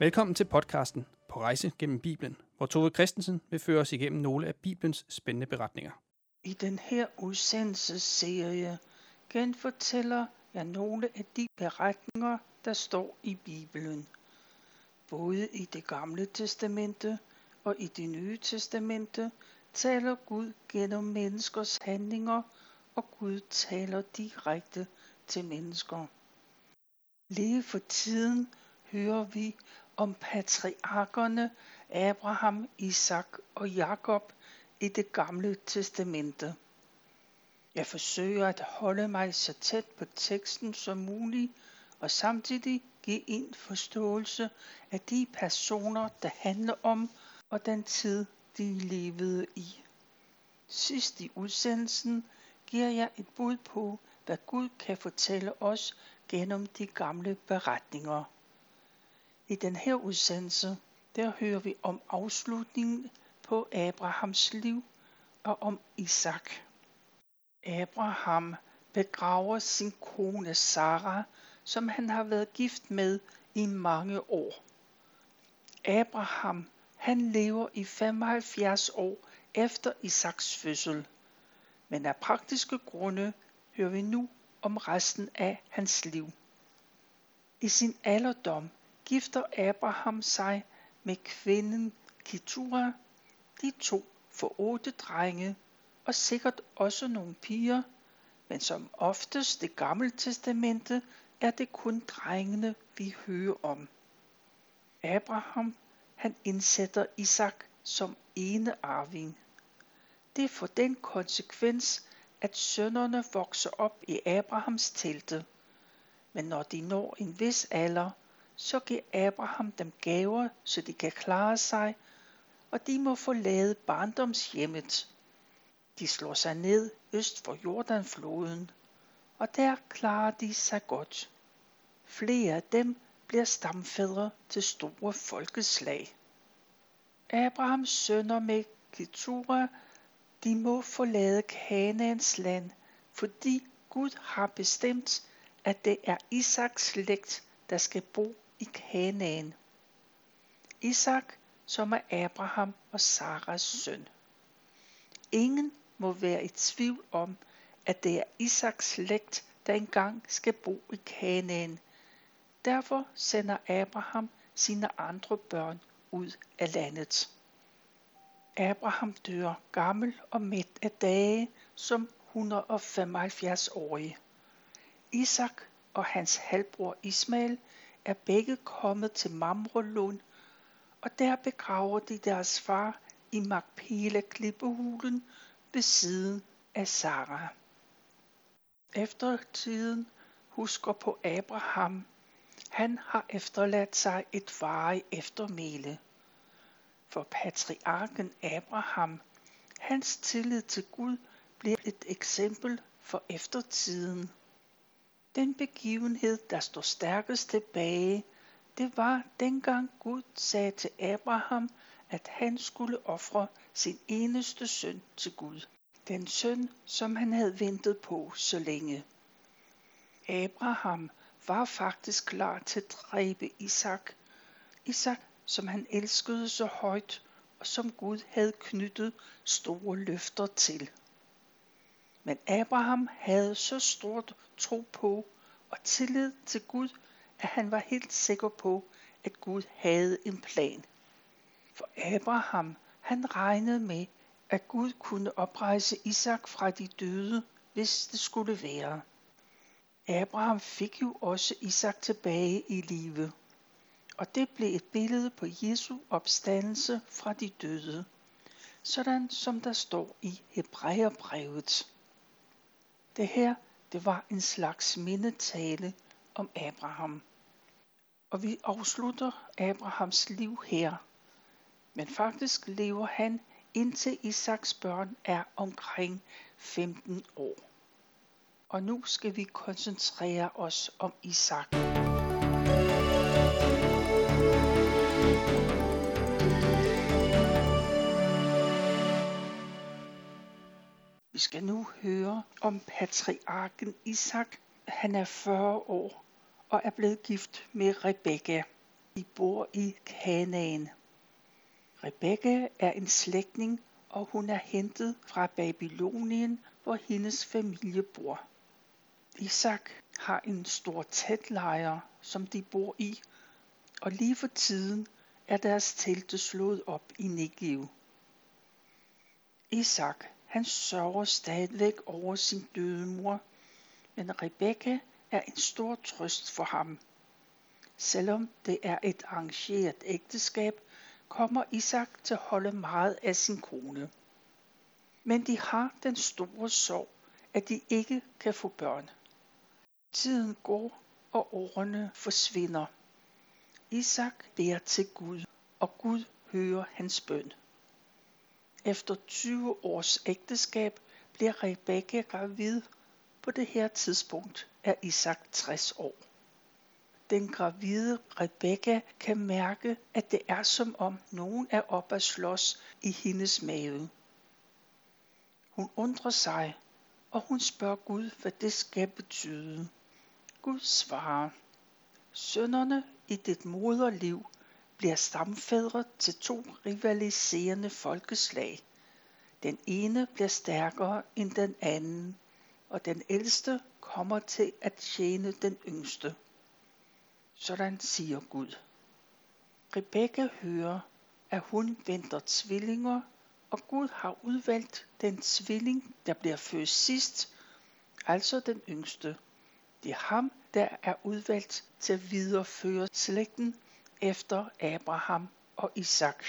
Velkommen til podcasten På rejse gennem Bibelen, hvor Tove Christensen vil føre os igennem nogle af Bibelens spændende beretninger. I den her udsendelsesserie genfortæller jeg nogle af de beretninger, der står i Bibelen. Både i det gamle testamente og i det nye testamente taler Gud gennem menneskers handlinger, og Gud taler direkte til mennesker. Lige for tiden hører vi om patriarkerne Abraham, Isak og Jakob i det gamle testamente. Jeg forsøger at holde mig så tæt på teksten som muligt, og samtidig give en forståelse af de personer, der handler om, og den tid, de levede i. Sidst i udsendelsen giver jeg et bud på, hvad Gud kan fortælle os gennem de gamle beretninger. I den her udsendelse, der hører vi om afslutningen på Abrahams liv og om Isak. Abraham begraver sin kone Sara, som han har været gift med i mange år. Abraham, han lever i 75 år efter Isaks fødsel. Men af praktiske grunde hører vi nu om resten af hans liv. I sin alderdom gifter Abraham sig med kvinden Ketura. De to får otte drenge og sikkert også nogle piger, men som oftest det gamle testamente er det kun drengene, vi hører om. Abraham, han indsætter Isak som ene arving. Det får den konsekvens, at sønnerne vokser op i Abrahams telte. Men når de når en vis alder, så giver Abraham dem gaver, så de kan klare sig, og de må forlade barndomshjemmet. De slår sig ned øst for Jordanfloden, og der klarer de sig godt. Flere af dem bliver stamfædre til store folkeslag. Abrahams sønner med Ketura, de må forlade Kanaans land, fordi Gud har bestemt, at det er Isaks slægt, der skal bo i Kanaan. Isak, som er Abraham og Saras søn. Ingen må være i tvivl om, at det er Isaks slægt, der engang skal bo i Kanaan. Derfor sender Abraham sine andre børn ud af landet. Abraham dør gammel og midt af dage som 175-årig. Isak og hans halvbror Ismael er begge kommet til Mamrelund, og der begraver de deres far i Magpela klippehulen ved siden af Sara. Efter tiden husker på Abraham. Han har efterladt sig et varigt eftermæle. For patriarken Abraham, hans tillid til Gud bliver et eksempel for eftertiden. Den begivenhed, der står stærkest tilbage, det var dengang Gud sagde til Abraham, at han skulle ofre sin eneste søn til Gud. Den søn, som han havde ventet på så længe. Abraham var faktisk klar til at dræbe Isak. Isak, som han elskede så højt, og som Gud havde knyttet store løfter til. Men Abraham havde så stort tro på og tillid til Gud, at han var helt sikker på, at Gud havde en plan. For Abraham, han regnede med, at Gud kunne oprejse Isak fra de døde, hvis det skulle være. Abraham fik jo også Isak tilbage i live. Og det blev et billede på Jesu opstandelse fra de døde, sådan som der står i Hebræerbrevet. Det her, det var en slags mindetale om Abraham. Og vi afslutter Abrahams liv her. Men faktisk lever han indtil Isaks børn er omkring 15 år. Og nu skal vi koncentrere os om Isak. Skal nu høre om patriarken Isak. Han er 40 år og er blevet gift med Rebekka. de bor i Kanaan. Rebekka er en slægtning, og hun er hentet fra Babylonien, hvor hendes familie bor. Isak har en stor tætlejr, som de bor i, og lige for tiden er deres telte slået op i Negev. Isak, han sørger stadigvæk over sin døde mor, men Rebekka er en stor trøst for ham. Selvom det er et arrangeret ægteskab, kommer Isak til at holde meget af sin kone. Men de har den store sorg, at de ikke kan få børn. Tiden går, og årene forsvinder. Isak beder til Gud, og Gud hører hans bøn. Efter 20 års ægteskab bliver Rebekka gravid. På det her tidspunkt er Isak 60 år. Den gravide Rebekka kan mærke, at det er som om nogen er op at slås i hendes mave. Hun undrer sig, og hun spørger Gud, hvad det skal betyde. Gud svarer, Sønderne i dit moderliv bliver stamfædre til to rivaliserende folkeslag. Den ene bliver stærkere end den anden, og den ældste kommer til at tjene den yngste. Sådan siger Gud. Rebekka hører, at hun venter tvillinger, og Gud har udvalgt den tvilling, der bliver født sidst, altså den yngste. Det er ham, der er udvalgt til at videreføre slægten efter Abraham og Isak.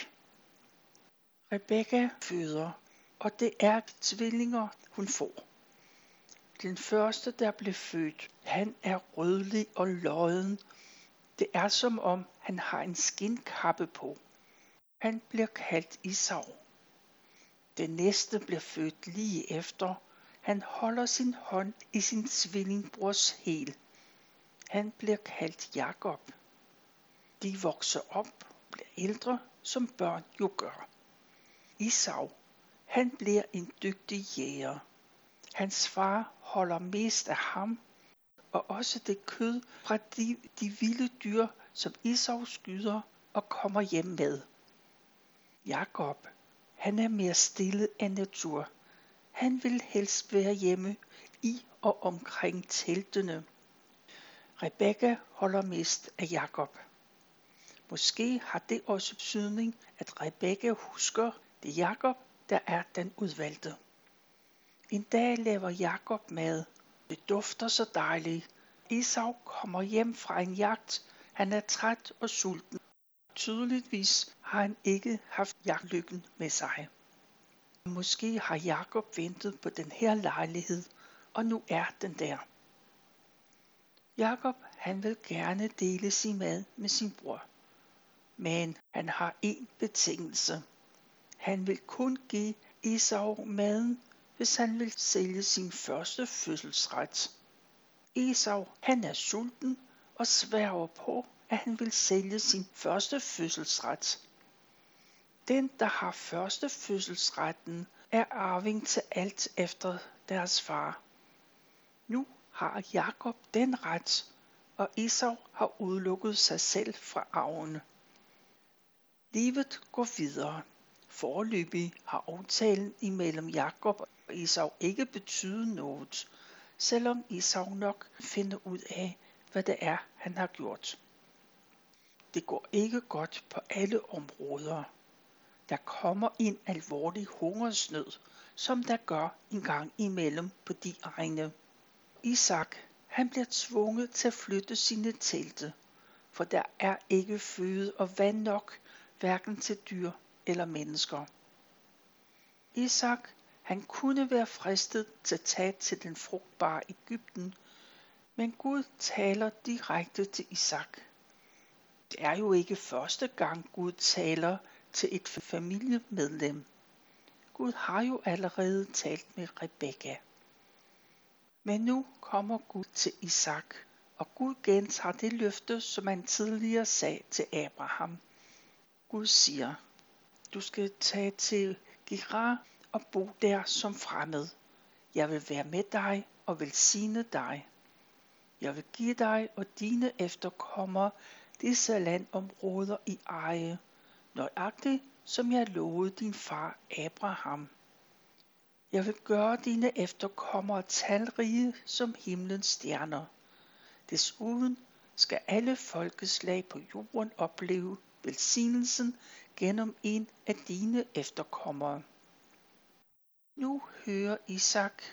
Rebekka føder, og det er tvillinger, hun får. Den første, der blev født, han er rødlig og lodden. Det er som om, han har en skinkappe på. Han bliver kaldt Isau. Den næste bliver født lige efter. Han holder sin hånd i sin tvillingbrors hæl. Han bliver kaldt Jakob. De vokser op, bliver ældre, som børn jo gør. Isau, han bliver en dygtig jæger. Hans far holder mest af ham, og også det kød fra de, de vilde dyr, som Isau skyder og kommer hjem med. Jakob, han er mere stille end natur. Han vil helst være hjemme i og omkring teltene. Rebekka holder mest af Jakob. Måske har det også betydning, at Rebekka husker, det Jakob, der er den udvalgte. En dag laver Jakob mad. Det dufter så dejligt. Esau kommer hjem fra en jagt. Han er træt og sulten. Tydeligvis har han ikke haft jagtlykken med sig. Måske har Jakob ventet på den her lejlighed, og nu er den der. Jakob han vil gerne dele sin mad med sin bror. Men han har en betingelse. Han vil kun give Esau maden, hvis han vil sælge sin første fødselsret. Esau han er sulten og sværger på, at han vil sælge sin første fødselsret. Den, der har første fødselsretten, er arving til alt efter deres far. Nu har Jakob den ret, og Esau har udelukket sig selv fra arven. Livet går videre. Forløbig har aftalen imellem Jakob og Esau ikke betydet noget, selvom Esau nok finder ud af, hvad det er, han har gjort. Det går ikke godt på alle områder. Der kommer en alvorlig hungersnød, som der gør en gang imellem på de egne. Isak, han bliver tvunget til at flytte sine telte, for der er ikke føde og vand nok, hverken til dyr eller mennesker. Isak, han kunne være fristet til at tage til den frugtbare Ægypten, men Gud taler direkte til Isak. Det er jo ikke første gang Gud taler til et familiemedlem. Gud har jo allerede talt med Rebekka. Men nu kommer Gud til Isak, og Gud gentager det løfte, som han tidligere sagde til Abraham. Gud siger, du skal tage til Gerar og bo der som fremmed. Jeg vil være med dig og velsigne dig. Jeg vil give dig og dine efterkommere disse landområder i eje, nøjagtigt som jeg lovede din far Abraham. Jeg vil gøre dine efterkommere talrige som himlens stjerner. Desuden skal alle folkeslag på jorden opleve velsignelsen gennem en af dine efterkommere. Nu hører Isak,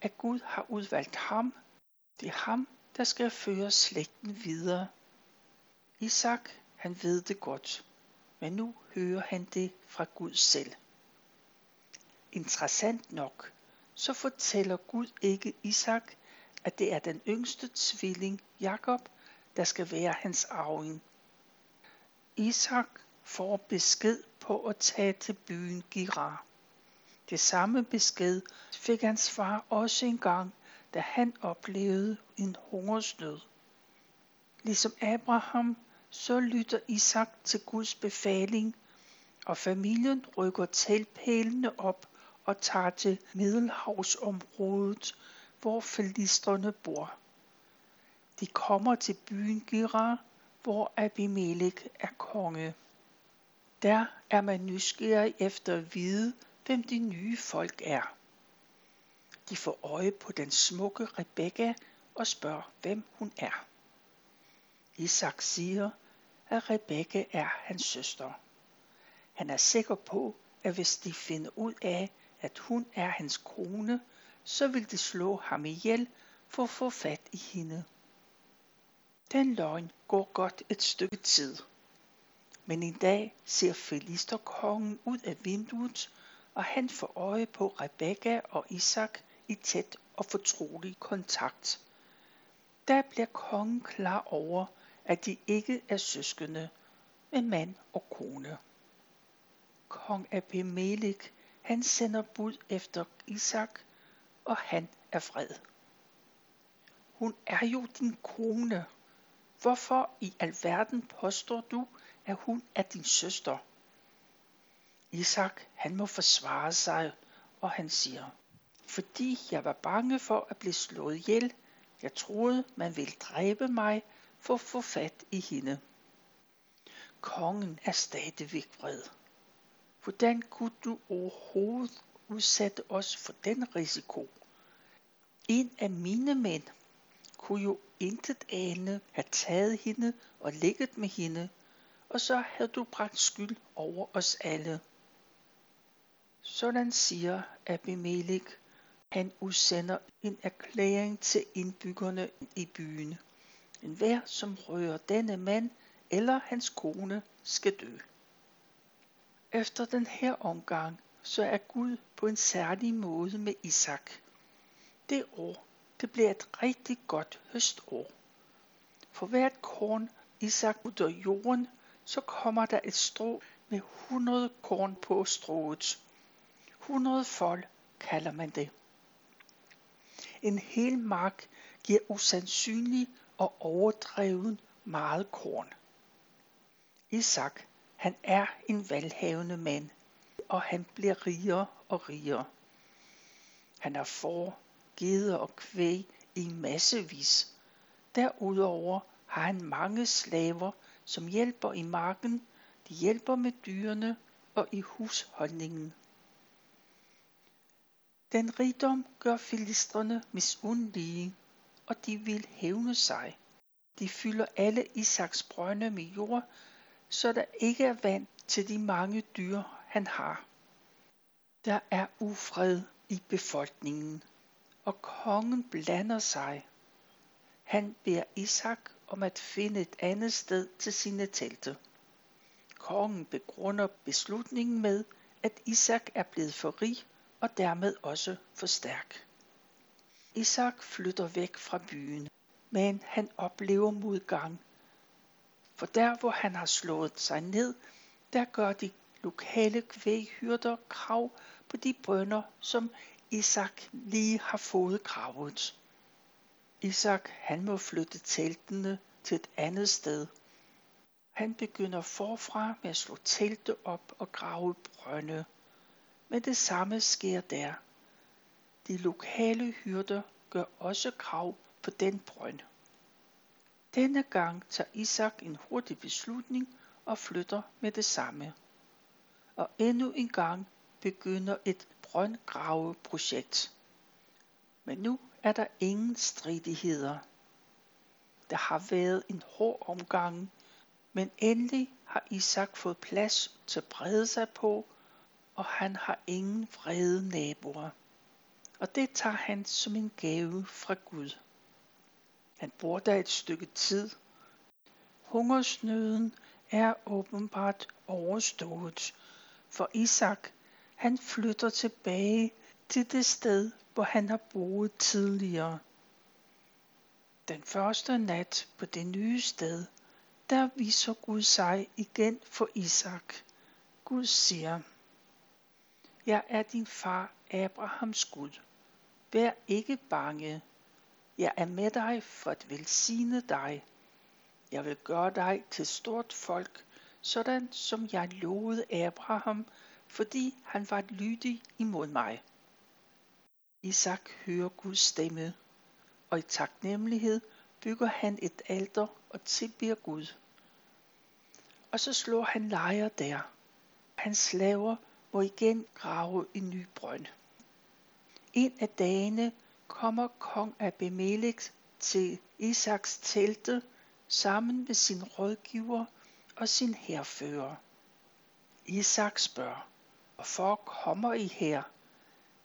at Gud har udvalgt ham. Det er ham, der skal føre slægten videre. Isak, han ved det godt, men nu hører han det fra Gud selv. Interessant nok, så fortæller Gud ikke Isak, at det er den yngste tvilling, Jakob, der skal være hans arving. Isak får besked på at tage til byen Girar. Det samme besked fik hans far også engang, da han oplevede en hungersnød. Ligesom Abraham, så lytter Isak til Guds befaling, og familien rykker teltpælene op og tager til Middelhavsområdet, hvor filistrene bor. De kommer til byen Gerar, hvor Abimelech er konge. Der er man nysgerrig efter at vide, hvem de nye folk er. De får øje på den smukke Rebekka og spørger, hvem hun er. Isak siger, at Rebekka er hans søster. Han er sikker på, at hvis de finder ud af, at hun er hans kone, så vil de slå ham ihjel for at få fat i hende. Den løgn går godt et stykke tid. Men en dag ser Filisterkongen ud af vinduet, og han får øje på Rebekka og Isak i tæt og fortrolig kontakt. Der bliver kongen klar over, at de ikke er søskende, men mand og kone. Kong Abimelech, han sender bud efter Isak, og han er fred. Hun er jo din kone. Hvorfor i alverden påstår du, at hun er din søster? Isak, han må forsvare sig, og han siger, fordi jeg var bange for at blive slået ihjel, jeg troede, man ville dræbe mig for at få fat i hende. Kongen er stadigvæk vred. Hvordan kunne du overhovedet udsætte os for den risiko? En af mine mænd kunne jo intet ane have taget hende og ligget med hende, og så havde du bragt skyld over os alle. Sådan siger Abimelech. Han udsender en erklæring til indbyggerne i byen. En hver, som rører denne mand eller hans kone, skal dø. Efter den her omgang, så er Gud på en særlig måde med Isak. Det år, det bliver et rigtig godt høstår. For hvert korn Isak putter jorden, så kommer der et strå med 100 korn på strået. 100 fold kalder man det. En hel mark giver usandsynlig og overdreven meget korn. Isak, han er en valghavende mand, og han bliver rigere og rigere. Han har får, geder og kvæg i massevis. Derudover har han mange slaver, som hjælper i marken, de hjælper med dyrene og i husholdningen. Den rigdom gør filistrene misundelige, og de vil hævne sig. De fylder alle Isaks brønde med jord, så der ikke er vand til de mange dyr, han har. Der er ufred i befolkningen, og kongen blander sig. Han beder Isak om at finde et andet sted til sine telte. Kongen begrunder beslutningen med, at Isak er blevet for rig og dermed også for stærk. Isak flytter væk fra byen, men han oplever modgang. For der hvor han har slået sig ned, der gør de lokale kvæghyrder krav på de brønder, som Isak lige har fået gravet. Isak han må flytte teltene til et andet sted. Han begynder forfra med at slå telte op og grave brønde. Men det samme sker der. De lokale hyrder gør også krav på den brønd. Denne gang tager Isak en hurtig beslutning og flytter med det samme. Og endnu en gang begynder et brøndgraveprojekt. Men nu er der ingen stridigheder. Der har været en hård omgang, men endelig har Isak fået plads til at brede sig på, og han har ingen vrede naboer. Og det tager han som en gave fra Gud. Han bor der et stykke tid. Hungersnøden er åbenbart overstået, for Isak han flytter tilbage til det sted, hvor han har boet tidligere. Den første nat på det nye sted, der viser Gud sig igen for Isak. Gud siger, Jeg er din far Abrahams Gud. Vær ikke bange. Jeg er med dig for at velsigne dig. Jeg vil gøre dig til stort folk, sådan som jeg lovede Abraham, fordi han var lydig imod mig. Isak hører Guds stemme, og i taknemmelighed bygger han et alter og tilbeder Gud. Og så slår han lejr der. Hans slaver må igen grave en ny brønd. En af dagene kommer kong Abimelech til Isaks telte sammen med sin rådgiver og sin herfører. Isak spørger, hvorfor kommer I her?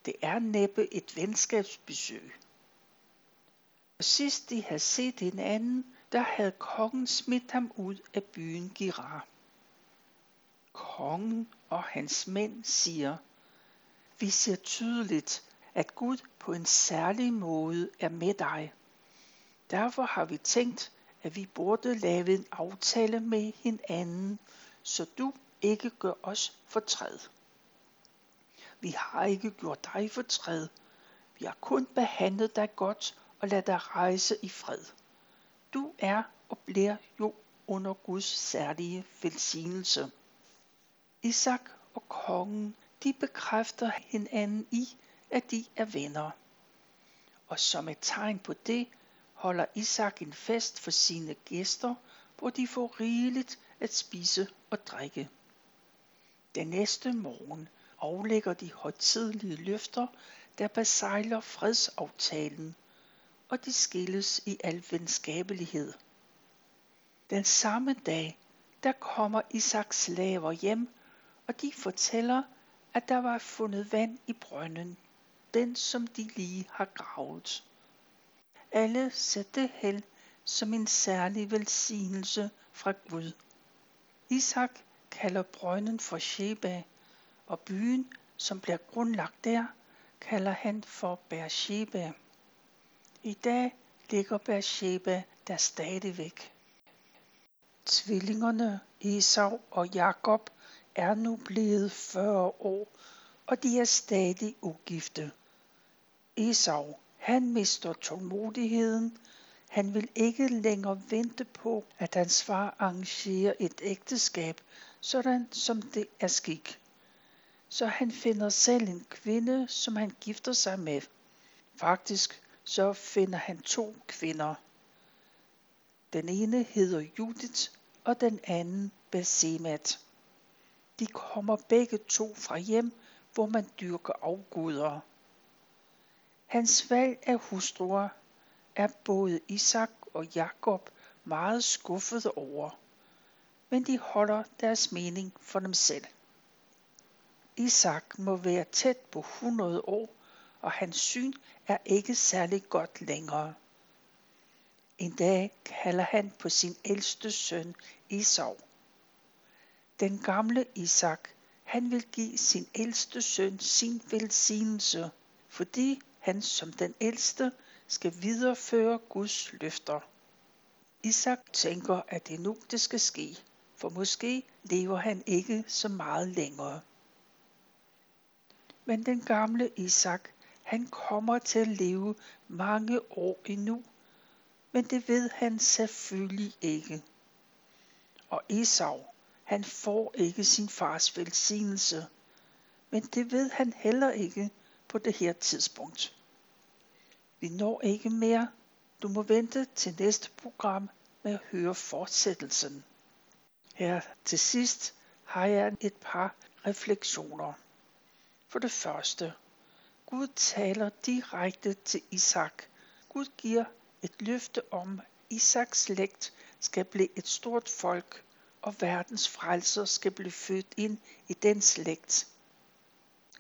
Det er næppe et venskabsbesøg. Og sidst de havde set hinanden, der havde kongen smidt ham ud af byen Girar. Kongen og hans mænd siger, vi ser tydeligt, at Gud på en særlig måde er med dig. Derfor har vi tænkt, at vi burde lave en aftale med hinanden, så du ikke gør os fortræd. Vi har ikke gjort dig fortræd. Vi har kun behandlet dig godt og ladet dig rejse i fred. Du er og bliver jo under Guds særlige velsignelse. Isak og kongen, de bekræfter hinanden i, at de er venner. Og som et tegn på det, holder Isak en fest for sine gæster, hvor de får rigeligt at spise og drikke. Den næste morgen aflægger de højtidlige løfter, der besejler fredsaftalen, og de skilles i al venskabelighed. Den samme dag, der kommer Isaks slaver hjem, og de fortæller, at der var fundet vand i brønden, den som de lige har gravet. Alle ser det held som en særlig velsignelse fra Gud. Isak kalder brønden for Sheba, og byen, som bliver grundlagt der, kalder han for Beersheba. I dag ligger Beersheba der stadigvæk. Tvillingerne Esau og Jakob er nu blevet 40 år, og de er stadig ugifte. Esau, han mister tålmodigheden. Han vil ikke længere vente på, at hans far arrangerer et ægteskab, sådan som det er skik. Så han finder selv en kvinde, som han gifter sig med. Faktisk så finder han to kvinder. Den ene hedder Judith, og den anden Basemat. De kommer begge to fra hjem, hvor man dyrker afguder. Hans valg af hustruer er både Isak og Jakob meget skuffede over, men de holder deres mening for dem selv. Isak må være tæt på 100 år, og hans syn er ikke særlig godt længere. En dag kalder han på sin ældste søn Esau. Den gamle Isak, han vil give sin ældste søn sin velsignelse, fordi han som den ældste skal videreføre Guds løfter. Isak tænker, at det nu det skal ske, for måske lever han ikke så meget længere. Men den gamle Isak, han kommer til at leve mange år endnu, men det ved han selvfølgelig ikke. Og Esau, han får ikke sin fars velsignelse, men det ved han heller ikke på det her tidspunkt. Vi når ikke mere. Du må vente til næste program. med at høre fortsættelsen. Her til sidst har jeg et par refleksioner. For det første, Gud taler direkte til Isak. Gud giver et løfte om, at Isaks slægt skal blive et stort folk, og verdens frelser skal blive født ind i den slægt.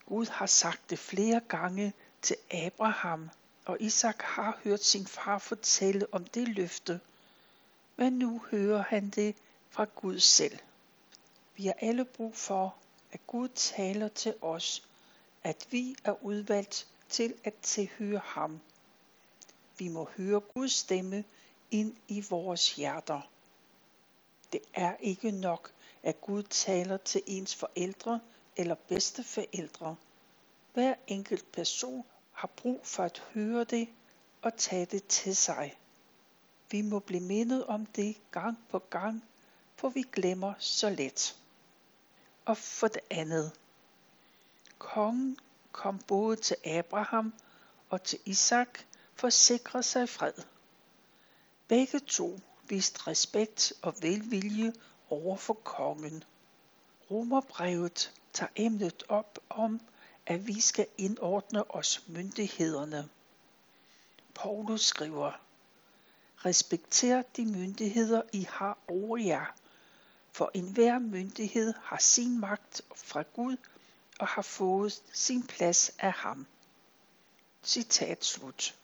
Gud har sagt det flere gange til Abraham, og Isak har hørt sin far fortælle om det løfte, men nu hører han det fra Gud selv. Vi har alle brug for, at Gud taler til os, at vi er udvalgt til at tilhøre ham. Vi må høre Guds stemme ind i vores hjerter. Det er ikke nok, at Gud taler til ens forældre eller bedsteforældre. Hver enkelt person har brug for at høre det og tage det til sig. Vi må blive mindet om det gang på gang, for vi glemmer så let. Og for det andet. Kongen kom både til Abraham og til Isak for at sikre sig fred. Begge to viste respekt og velvilje over for kongen. Romerbrevet tager emnet op om, at vi skal indordne os myndighederne. Paulus skriver, Respekter de myndigheder, I har over jer, for enhver myndighed har sin magt fra Gud og har fået sin plads af ham. Citat slut.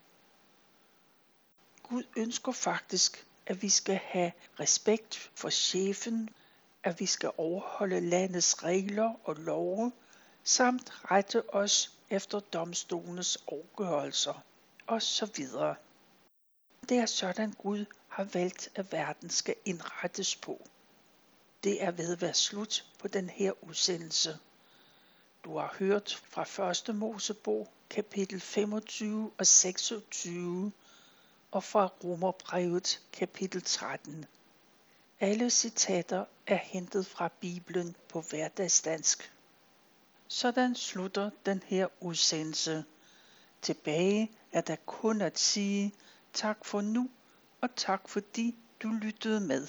Gud ønsker faktisk, at vi skal have respekt for chefen, at vi skal overholde landets regler og love, samt rette os efter domstolens afgørelser osv. Det er sådan Gud har valgt, at verden skal indrettes på. Det er ved at være slut på den her udsendelse. Du har hørt fra 1. Mosebog, kapitel 25 og 26, og fra Romerbrevet, kapitel 13. Alle citater er hentet fra Bibelen på hverdagsdansk. Sådan slutter den her udsendelse. Tilbage er der kun at sige tak for nu, og tak fordi du lyttede med.